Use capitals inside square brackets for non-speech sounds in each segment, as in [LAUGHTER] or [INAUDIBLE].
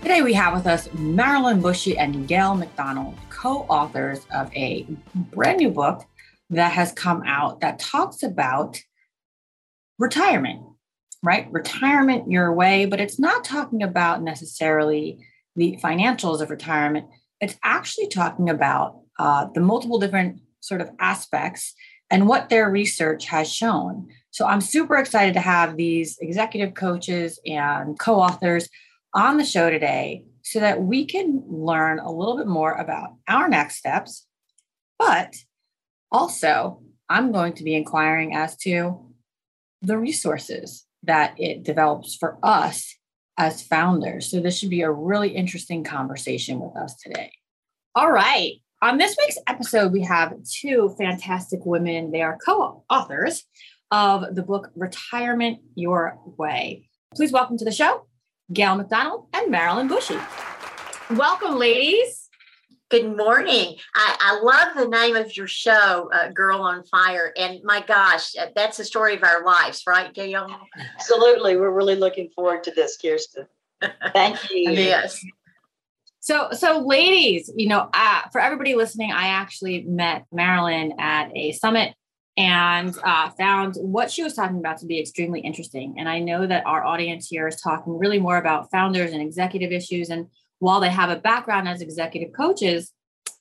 Today we have with us Marilyn Bushy and Gail McDonald, co-authors of a brand new book that has come out that talks about retirement, right? Retirement your way, but it's not talking about necessarily the financials of retirement. It's actually talking about uh, the multiple different sort of aspects and what their research has shown. So I'm super excited to have these executive coaches and co authors on the show today so that we can learn a little bit more about our next steps. But also, I'm going to be inquiring as to the resources that it develops for us as founders. So, this should be a really interesting conversation with us today. All right. On this week's episode, we have two fantastic women. They are co authors of the book Retirement Your Way. Please welcome to the show Gail McDonald and Marilyn Bushy. Welcome, ladies. Good morning. I, I love the name of your show, uh, Girl on Fire. And my gosh, uh, that's the story of our lives, right, Gail? Absolutely. We're really looking forward to this, Kirsten. Thank [LAUGHS] you. yes. So, so ladies, you know, uh, for everybody listening, I actually met Marilyn at a summit and uh, found what she was talking about to be extremely interesting. And I know that our audience here is talking really more about founders and executive issues. And while they have a background as executive coaches,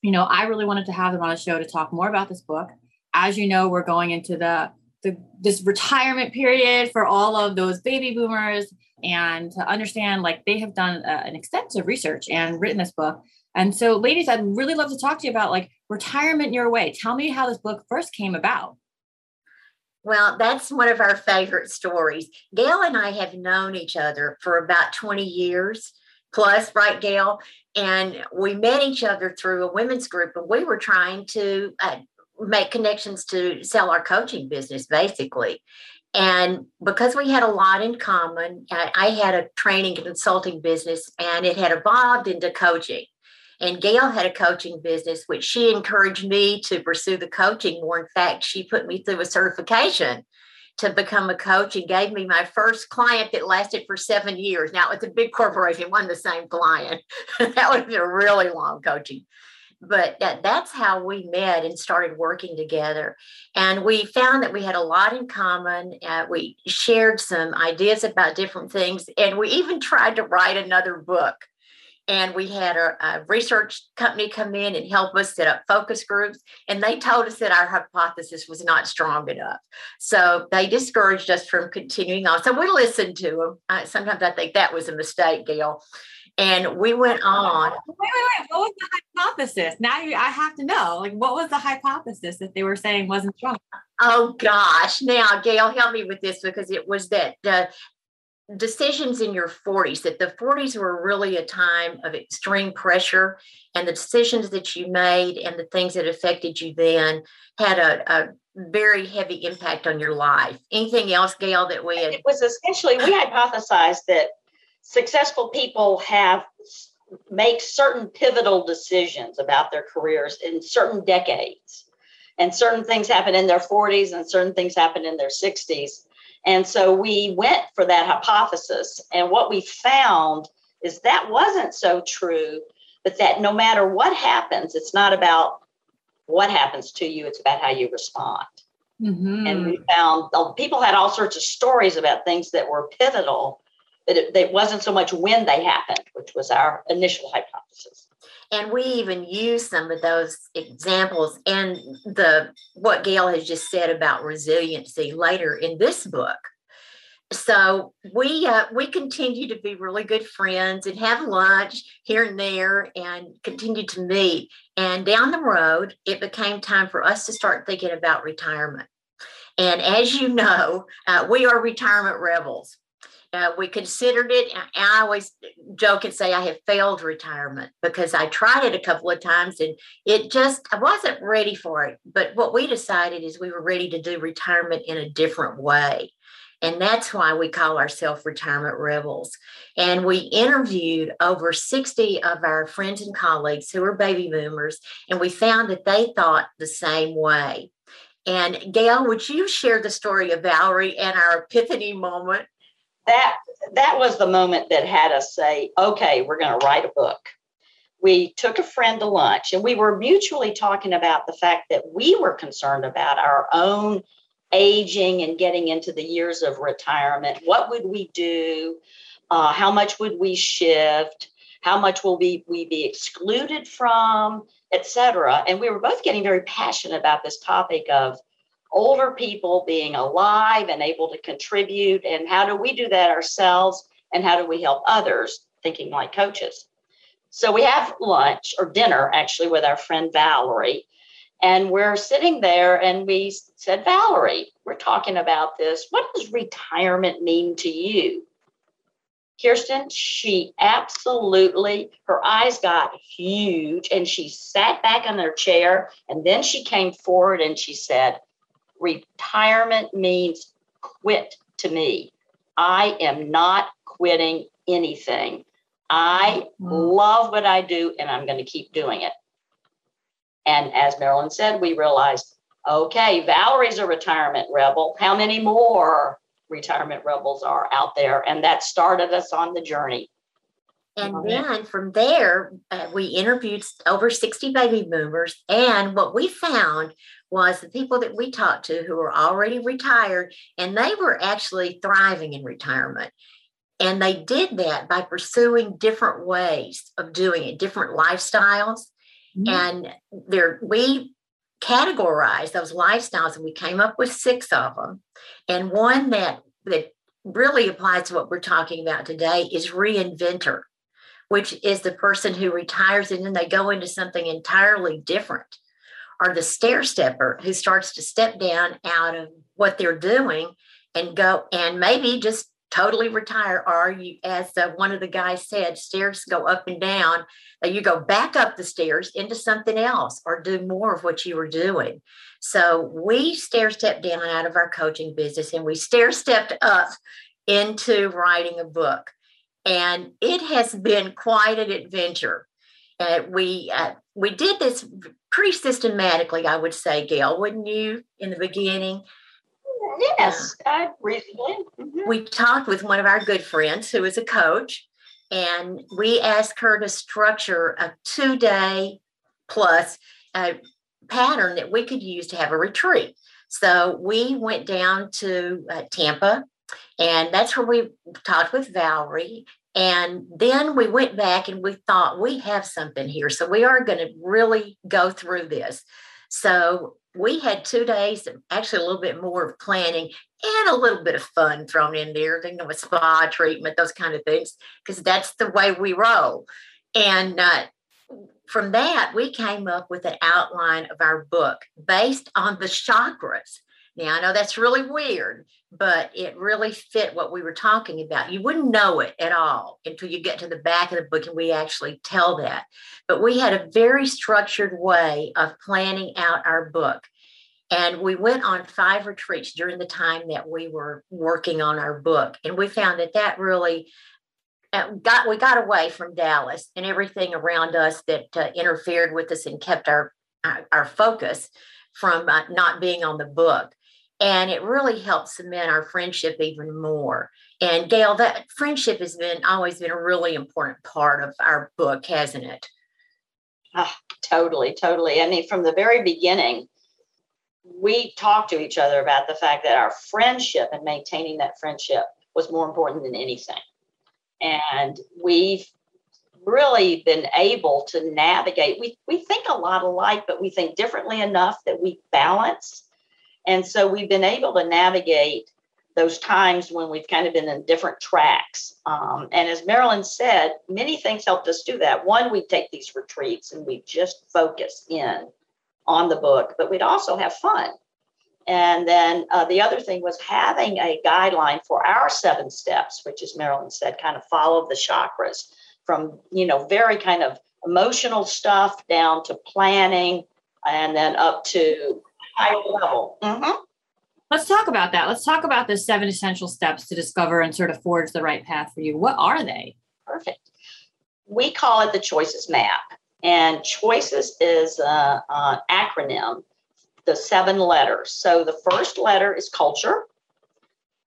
you know, I really wanted to have them on a show to talk more about this book. As you know, we're going into the, the this retirement period for all of those baby boomers and to understand like they have done uh, an extensive research and written this book and so ladies i'd really love to talk to you about like retirement your way tell me how this book first came about well that's one of our favorite stories. Gail and i have known each other for about 20 years plus right gail? And we met each other through a women's group and we were trying to uh, make connections to sell our coaching business basically. And because we had a lot in common, I had a training and consulting business and it had evolved into coaching. And Gail had a coaching business, which she encouraged me to pursue the coaching more. In fact, she put me through a certification to become a coach and gave me my first client that lasted for seven years. Now, it's a big corporation, one the same client. [LAUGHS] that would have been a really long coaching but that, that's how we met and started working together and we found that we had a lot in common uh, we shared some ideas about different things and we even tried to write another book and we had a, a, research company come in and help us set up focus groups and they told us that our hypothesis was not strong enough so they discouraged us from continuing on so we listened to them uh, sometimes i think that was a mistake gail and we went on. Wait, wait, wait. What was the hypothesis? Now you, I have to know. Like, what was the hypothesis that they were saying wasn't strong? Oh gosh! Now, Gail, help me with this because it was that the decisions in your 40s. That the 40s were really a time of extreme pressure, and the decisions that you made and the things that affected you then had a, a very heavy impact on your life. Anything else, Gail, that we had? It was essentially we hypothesized that successful people have make certain pivotal decisions about their careers in certain decades and certain things happen in their 40s and certain things happen in their 60s and so we went for that hypothesis and what we found is that wasn't so true but that no matter what happens it's not about what happens to you it's about how you respond mm-hmm. and we found people had all sorts of stories about things that were pivotal but it, it wasn't so much when they happened, which was our initial hypothesis. And we even use some of those examples and the what Gail has just said about resiliency later in this book. So we uh, we continue to be really good friends and have lunch here and there and continue to meet. And down the road, it became time for us to start thinking about retirement. And as you know, uh, we are retirement rebels Uh, we considered it. And I always joke and say I have failed retirement because I tried it a couple of times and it just, I wasn't ready for it. But what we decided is we were ready to do retirement in a different way. And that's why we call ourselves Retirement Rebels. And we interviewed over 60 of our friends and colleagues who are baby boomers, and we found that they thought the same way. And Gail, would you share the story of Valerie and our epiphany moment? That that was the moment that had us say, okay, we're going to write a book. We took a friend to lunch and we were mutually talking about the fact that we were concerned about our own aging and getting into the years of retirement. What would we do? Uh, how much would we shift? How much will we, we be excluded from, etc. And we were both getting very passionate about this topic of older people being alive and able to contribute. And how do we do that ourselves? And how do we help others thinking like coaches? So we have lunch or dinner actually with our friend Valerie. And we're sitting there and we said, Valerie, we're talking about this. What does retirement mean to you? Kirsten, she absolutely, her eyes got huge and she sat back in her chair and then she came forward and she said, Retirement means quit to me. I am not quitting anything. I love what I do and I'm going to keep doing it. And as Marilyn said, we realized, okay, Valerie's a retirement rebel. How many more retirement rebels are out there? And that started us on the journey. And then from there, uh, we interviewed over 60 baby boomers. And what we found was the people that we talked to who were already retired, and they were actually thriving in retirement. And they did that by pursuing different ways of doing it, different lifestyles. Mm-hmm. And there we categorized those lifestyles and we came up with six of them. And one that that really applies to what we're talking about today is reinventor, which is the person who retires and then they go into something entirely different. Or the stair stepper who starts to step down out of what they're doing and go and maybe just totally retire or you as uh, one of the guys said stairs go up and down you go back up the stairs into something else or do more of what you were doing so we stair stepped down out of our coaching business and we stair stepped up into writing a book and it has been quite an adventure uh, we uh, we did this pretty systematically i would say gail wouldn't you in the beginning Yes, uh, reasonably. Mm-hmm. We talked with one of our good friends who is a coach, and we asked her to structure a two day plus uh, pattern that we could use to have a retreat. So we went down to uh, Tampa, and that's where we talked with Valerie. And then we went back and we thought we have something here. So we are going to really go through this. So we had two days, actually a little bit more of planning and a little bit of fun thrown in there, you know, a spa treatment, those kind of things, because that's the way we roll. And uh, from that, we came up with an outline of our book based on the chakras. Now, I know that's really weird, but it really fit what we were talking about. You wouldn't know it at all until you get to the back of the book and we actually tell that. But we had a very structured way of planning out our book. And we went on five retreats during the time that we were working on our book. And we found that that really uh, got, we got away from Dallas and everything around us that uh, interfered with us and kept our, our, our focus from uh, not being on the book and it really helped cement our friendship even more. And Gail, that friendship has been always been a really important part of our book, hasn't it? Ah, totally, totally. I mean, from the very beginning, we talked to each other about the fact that our friendship and maintaining that friendship was more important than anything. And we've really been able to navigate. We, we think a lot alike, but we think differently enough that we balance and so we've been able to navigate those times when we've kind of been in different tracks. Um, and as Marilyn said, many things helped us do that. One, we take these retreats and we just focus in on the book, but we'd also have fun. And then uh, the other thing was having a guideline for our seven steps, which, as Marilyn said, kind of follow the chakras from, you know, very kind of emotional stuff down to planning and then up to high level. Mm-hmm. Let's talk about that. Let's talk about the seven essential steps to discover and sort of forge the right path for you. What are they? Perfect. We call it the choices map. And choices is an acronym, the seven letters. So the first letter is culture,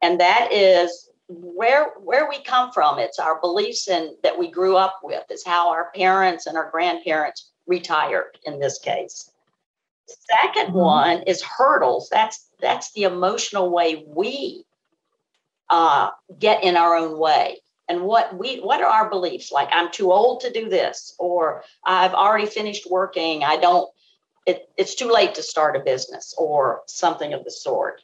and that is where where we come from. It's our beliefs and that we grew up with. It's how our parents and our grandparents retired in this case. The 2nd mm-hmm. one is hurdles. That's that's the emotional way we uh, get in our own way and what we what are our beliefs like i'm too old to do this or i've already finished working i don't it, it's too late to start a business or something of the sort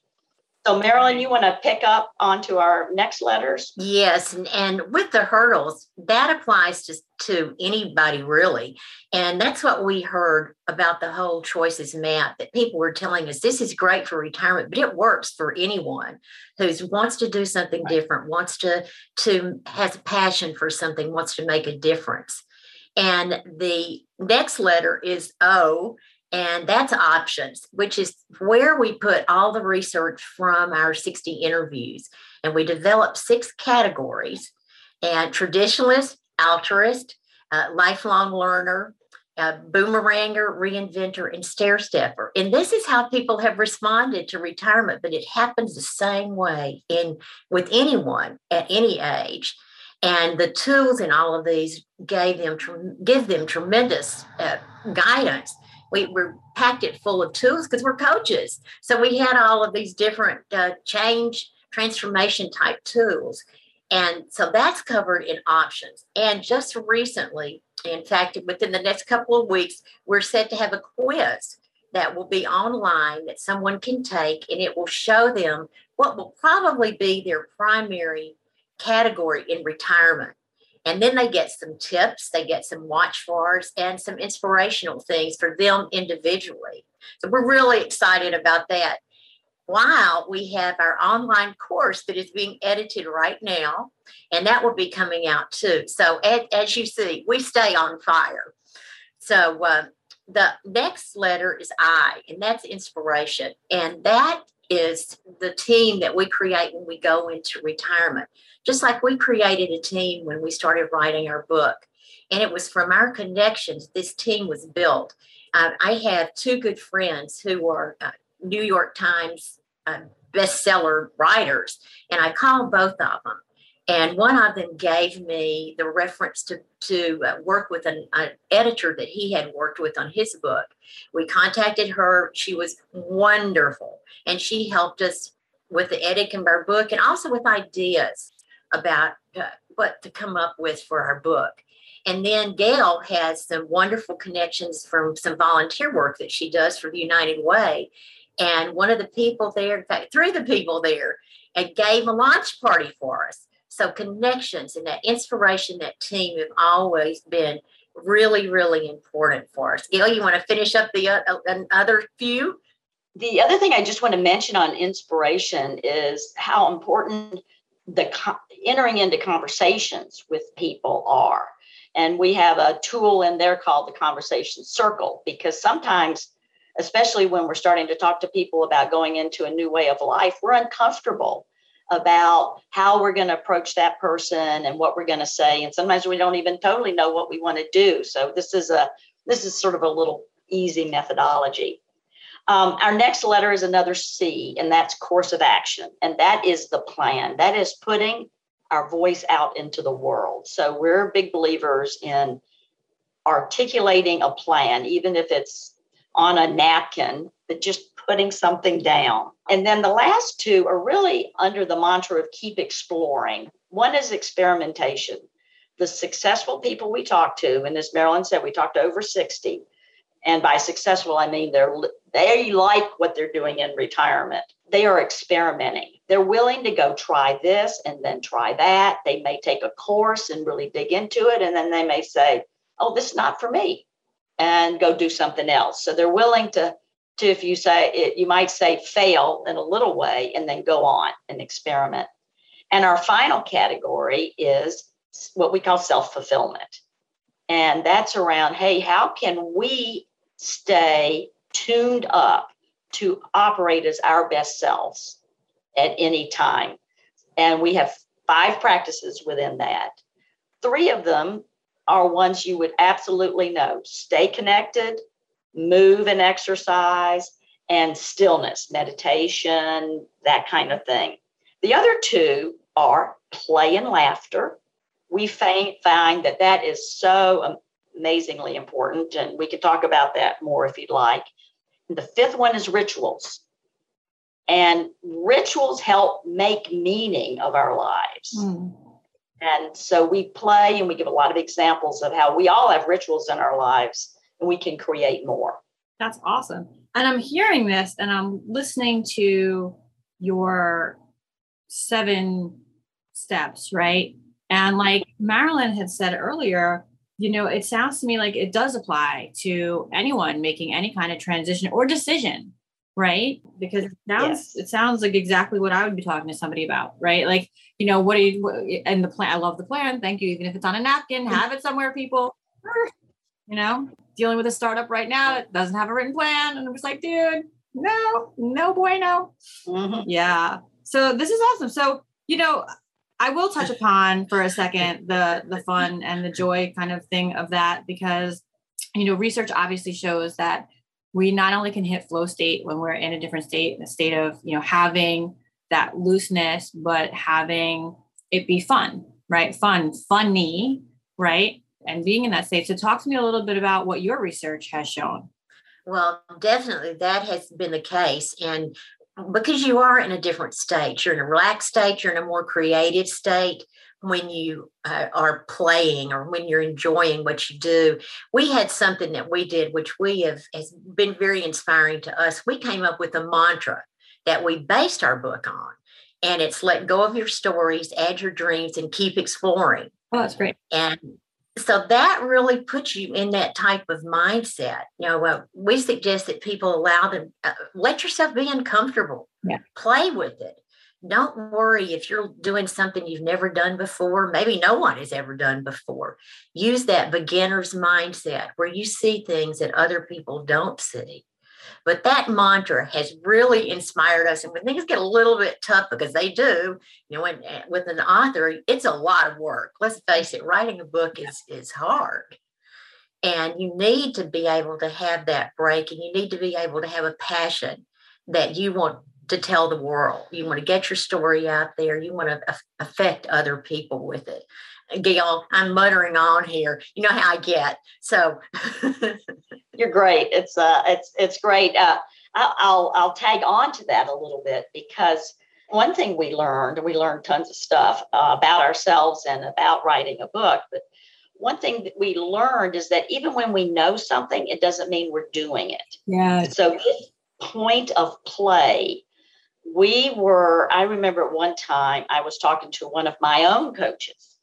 so marilyn you want to pick up onto our next letters? Yes and, and with the hurdles that applies to, to anybody really. And that's what we heard about the whole choices map that people were telling us this is great for retirement but it works for anyone who wants to do something right. different wants to to has a passion for something wants to make a difference. And the next letter is o and that's options which is where we put all the research from our 60 interviews and we developed six categories and traditionalist altruist uh, lifelong learner uh, boomeranger, reinventor, and stair stepper. And this is how people have responded to retirement, but it happens the same way in with anyone at any age. And the tools in all of these gave them give them tremendous uh, guidance. We were packed it full of tools because we're coaches, so we had all of these different uh, change transformation type tools. And so that's covered in options. And just recently, in fact, within the next couple of weeks, we're set to have a quiz that will be online that someone can take, and it will show them what will probably be their primary category in retirement. And then they get some tips, they get some watch fors, and some inspirational things for them individually. So we're really excited about that while we have our online course that is being edited right now, and that will be coming out too. So, as, as you see, we stay on fire. So, uh, the next letter is I, and that's inspiration. And that is the team that we create when we go into retirement. Just like we created a team when we started writing our book. And it was from our connections this team was built. Uh, I have two good friends who are uh, New York Times uh, bestseller writers, and I called both of them. And one of them gave me the reference to, to uh, work with an, an, editor that he had worked with on his book. We contacted her. She was wonderful. And she helped us with the editing of our book and also with ideas about uh, what to come up with for our book. And then Gail has some wonderful connections from some volunteer work that she does for the United Way. And one of the people there, in fact, three of the people there, and gave a launch party for us. So connections and that inspiration, that team have always been really, really important for us. Gail, you want to finish up the uh, other few? The other thing I just want to mention on inspiration is how important the entering into conversations with people are. And we have a tool in there called the conversation circle because sometimes especially when we're starting to talk to people about going into a new way of life, we're uncomfortable about how we're going to approach that person and what we're going to say. And sometimes we don't even totally know what we want to do. So this is a this is sort of a little easy methodology. Um, our next letter is another c and that's course of action. And that is the plan. That is putting our voice out into the world. So we're big believers in articulating a plan even if it's on a napkin, but just putting something down. And then the last two are really under the mantra of keep exploring. One is experimentation. The successful people we talk to, and as Marilyn said, we talked to over 60. And by successful, I mean they're they like what they're doing in retirement. They are experimenting. They're willing to go try this and then try that. They may take a course and really dig into it, and then they may say, "Oh, this is not for me." and go do something else. So they're willing to to if you say it, you might say fail in a little way and then go on and experiment. And our final category is what we call self fulfillment. And that's around hey, how can we stay tuned up to operate as our best selves at any time? And we have five practices within that. Three of them are ones you would absolutely know stay connected, move and exercise, and stillness, meditation, that kind of thing. The other two are play and laughter. We find, find that that is so amazingly important, and we could talk about that more if you'd like. And the fifth one is rituals. And rituals help make meaning of our lives. Mm. And so we play and we give a lot of examples of how we all have rituals in our lives we can create more. That's awesome. And I'm hearing this and I'm listening to your seven steps, right? And like Marilyn had said earlier, you know, it sounds to me like it does apply to anyone making any kind of transition or decision, right? Because it sounds yes. it sounds like exactly what I would be talking to somebody about, right? Like, you know, what do you and the plan? I love the plan. Thank you. Even if it's on a napkin, [LAUGHS] have it somewhere, people. You know, dealing with a startup right now that doesn't have a written plan, and I'm just like, dude, no, no bueno. Mm-hmm. Yeah. So this is awesome. So you know, I will touch upon for a second the the fun and the joy kind of thing of that because you know research obviously shows that we not only can hit flow state when we're in a different state, in a state of you know having that looseness, but having it be fun, right? Fun, funny, right? And being in that state. So talk to me a little bit about what your research has shown. Well, definitely that has been the case. And because you are in a different state. You're in a relaxed state, you're in a more creative state when you uh, are playing or when you're enjoying what you do. We had something that we did, which we have has been very inspiring to us. We came up with a mantra that we based our book on, and it's let go of your stories, add your dreams, and keep exploring. Oh, that's great. And so that really puts you in that type of mindset. You know, uh, we suggest that people allow them, uh, let yourself be uncomfortable, yeah. play with it. Don't worry if you're doing something you've never done before, maybe no one has ever done before. Use that beginner's mindset where you see things that other people don't see. But that mantra has really inspired us. And when things get a little bit tough, because they do, you know, when, eh, with an author, it's a lot of work. Let's face it, writing a book is, is hard. And you need to be able to have that break and you need to be able to have a passion that you want to tell the world. You want to get your story out there. You want to affect other people with it. Gail, I'm muttering on here. You know how I get. So [LAUGHS] you're great. It's uh, it's it's great. Uh, I'll I'll tag on to that a little bit because one thing we learned, we learned tons of stuff uh, about ourselves and about writing a book. But one thing that we learned is that even when we know something, it doesn't mean we're doing it. Yeah. So this point of play we were i remember at one time i was talking to one of my own coaches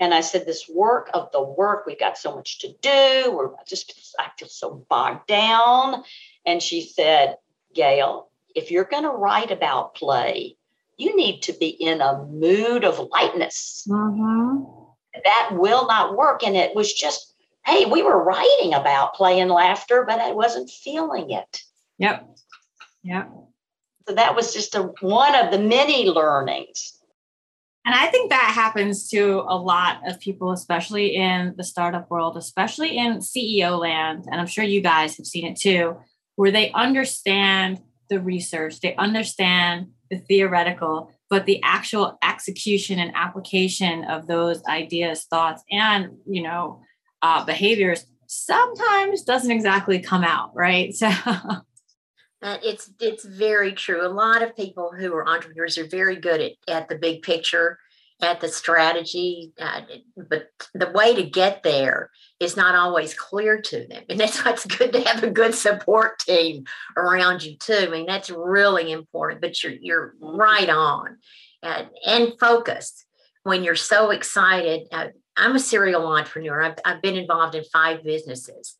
and I said, This work of the work, we've got so much to do. We're just, I feel so bogged down. And she said, Gail, if you're going to write about play, you need to be in a mood of lightness. Mm-hmm. That will not work. And it was just, hey, we were writing about play and laughter, but I wasn't feeling it. Yep. Yep. So that was just a, one of the many learnings and I think that happens to a lot of people, especially in the startup world, especially in CEO land. And I'm sure you guys have seen it too, where they understand the research, they understand the theoretical, but the actual execution and application of those ideas, thoughts, and you know, uh, behaviors sometimes doesn't exactly come out right. [LAUGHS] So. Uh, it's it's very true. A lot of people who are entrepreneurs are very good at, at the big picture, at the strategy, uh, but the way to get there is not always clear to them. And that's why it's good to have a good support team around you too. I mean, that's really important. But you're you're right on, and, and focused when you're so excited. Uh, I'm a serial entrepreneur. I've, I've been involved in five businesses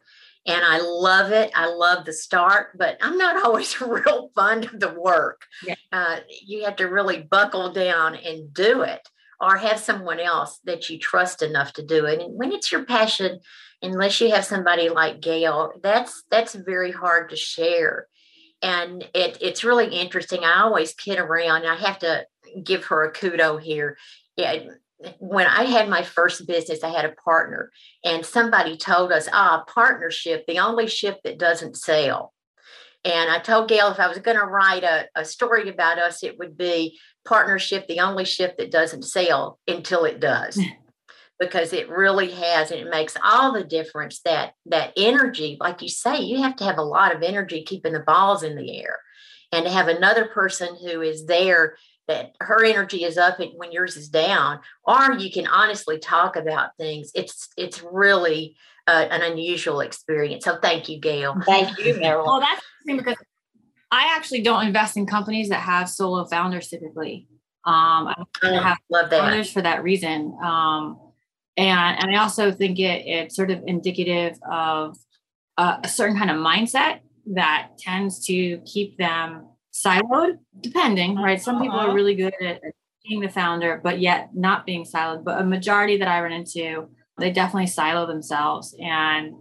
and I love it. I love the start, but I'm not [LAUGHS] always real fond of the work. Yeah. Uh, you have to really buckle down and do it, or have someone else that you trust enough to do it. And when it's your passion, unless you have somebody like Gail, that's that's very hard to share. And it, it's really interesting. I always kid around. I have to give her a kudo here. Yeah, when I had my first business, I had a partner, and somebody told us, ah, partnership, the only ship that doesn't sail. And I told Gail if I was going to write a, a story about us, it would be partnership, the only ship that doesn't sail until it does. [LAUGHS] because it really has and it makes all the difference that that energy like you say you have to have a lot of energy keeping the balls in the air and to have another person who is there that her energy is up when yours is down or you can honestly talk about things. It's it's really uh, an unusual experience. So thank you gail. [LAUGHS] Thank you meryl. Well that's because i actually don't invest in companies that have solo founders typically. Um i oh, have love that. founders for that reason. Um and and i also think it it's sort of indicative of a, a certain kind of mindset that tends to keep them siloed, depending, right? Some people are uh-huh. really good at being the founder, but yet not being siloed. But a majority that I run into, they definitely silo themselves and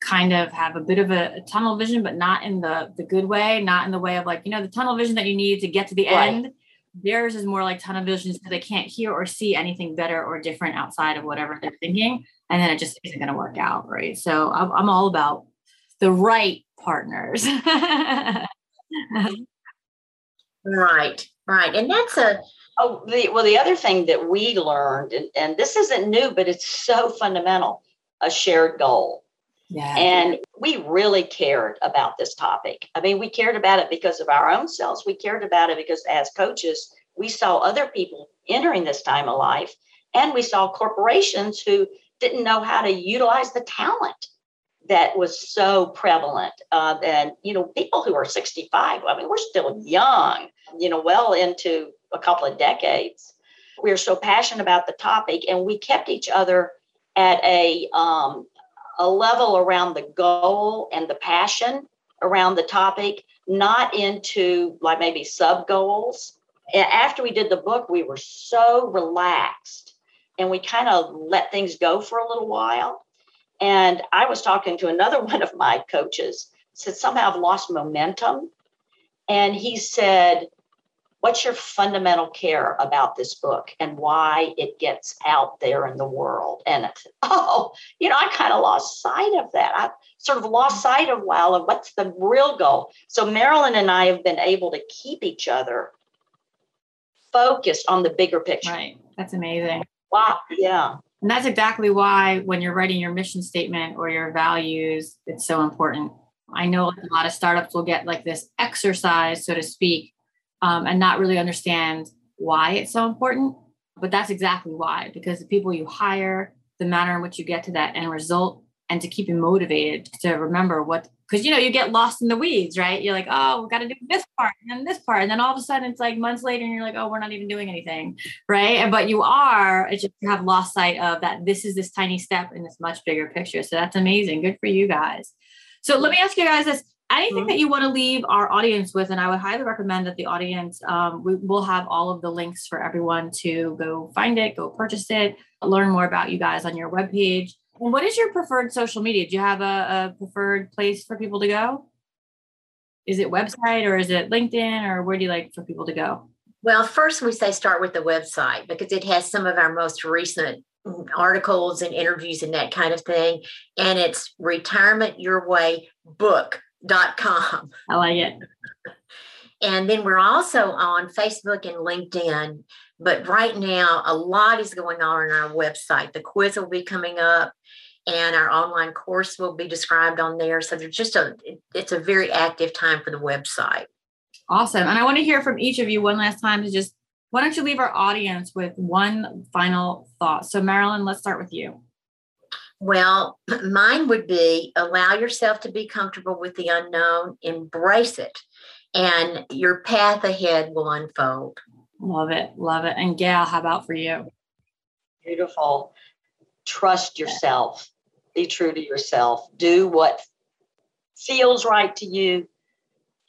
kind of have a bit of a, a, tunnel vision, but not in the the good way, not in the way of like, you know, the tunnel vision that you need to get to the right. end. Theirs is more like tunnel vision because they can't hear or see anything better or different outside of whatever they're thinking. And then it just isn't going to work out. Right. So I'm, I'm all about the right partners. [LAUGHS] Right, right. And that's a oh the well the other thing that we learned and, and this isn't new, but it's so fundamental, a shared goal. Yeah. And we really cared about this topic. I mean, we cared about it because of our own selves. We cared about it because as coaches, we saw other people entering this time of life and we saw corporations who didn't know how to utilize the talent that was so prevalent. Uh, and, you know, people who are 65, I mean, we're still young, you know, well into a couple of decades. We are so passionate about the topic, and we kept each other at a, um, a level around the goal and the passion around the topic, not into like maybe sub goals. After we did the book, we were so relaxed and we kind of let things go for a little while and I was talking to another [LAUGHS] one of my coaches, said, somehow I've lost momentum. And he said, What's your fundamental care about this book and why it gets out there in the world? And it's, [LAUGHS] oh, you know, I kind of lost sight of that. I sort of lost sight of, well, of what's the real goal. So Marilyn and I have been able to keep each other focused on the bigger picture. Right. That's amazing. Wow. Yeah. And that's exactly why when you're writing your mission statement or your values, it's so important. I know a lot of startups will get like this exercise, so to speak, um, and not really understand why it's so important. But that's exactly why, because the people you hire, the manner in which you get to that end result, and to keep you motivated to remember what because you know you get lost in the weeds right? You're like oh we've got to do this part and then this part and then all of a sudden it's like months later and you're like oh we're not even doing anything right? And but you are it's just you have lost sight of that this is this tiny step in this much bigger picture. So that's amazing. Good for you guys. So let me ask you guys this. Anything mm-hmm. that you want to leave our audience with and i would highly recommend that the audience um, we will have all of the links for everyone to go find it go purchase it learn more about you guys on your webpage what is your preferred social media? Do you have a, a preferred place for people to go? Is it website or is it LinkedIn or where do you like for people to go? Well, first we say start with the website because it has some of our most recent articles and interviews and that kind of thing. And it's retirementyourwaybook.com. I like it. And then we're also on Facebook and LinkedIn. But right now, a lot is going on on our website. The quiz will be coming up and our online course will be described on there. So there's just a, it's a very active time for the website. Awesome. And I want to hear from each of you one last time to just, why don't you leave our audience with one final thought? So, Marilyn, let's start with you. Well, [CLEARS THROAT] mine would be allow yourself to be comfortable with the unknown, embrace it, and your path ahead will unfold. Love it. Love it. And Gail, how about for you? Beautiful. Trust yourself. Be true to yourself. Do what feels right to you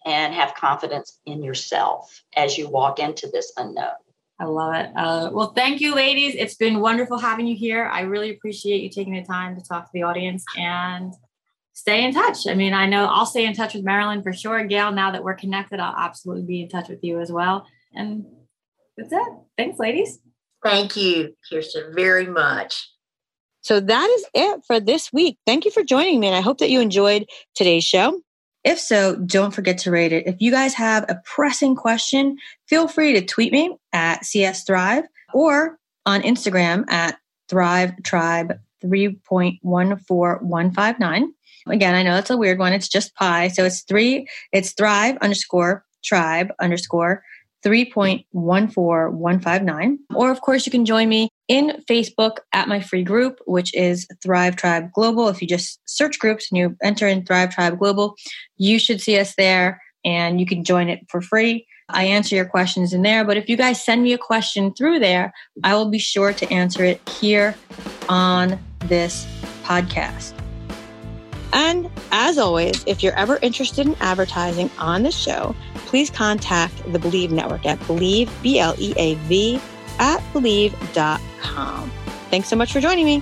and have confidence in yourself as you walk into this unknown. I love it. Uh, well, thank you, ladies. It's been wonderful having you here. I really appreciate you taking the time to talk to the audience and stay in touch. I mean, I know I'll stay in touch with Marilyn for sure. Gail, now that we're connected, I'll absolutely be in touch with you as well. And that's it. Thanks, ladies. Thank you, Kirsten, very much. So that is it for this week. Thank you for joining me, and I hope that you enjoyed today's show. If so, don't forget to rate it. If you guys have a pressing question, feel free to tweet me at CS Thrive or on Instagram at Thrive Tribe 3.14159. Again, I know that's a weird one. It's just pi. So it's three, it's Thrive underscore tribe underscore 3.14159. Or, of course, you can join me in Facebook at my free group, which is Thrive Tribe Global. If you just search groups and you enter in Thrive Tribe Global, you should see us there and you can join it for free. I answer your questions in there, but if you guys send me a question through there, I will be sure to answer it here on this podcast. And as always, if you're ever interested in advertising on the show, please contact the Bleav Network at Bleav, B L E A V, at Bleav.com. Thanks so much for joining me.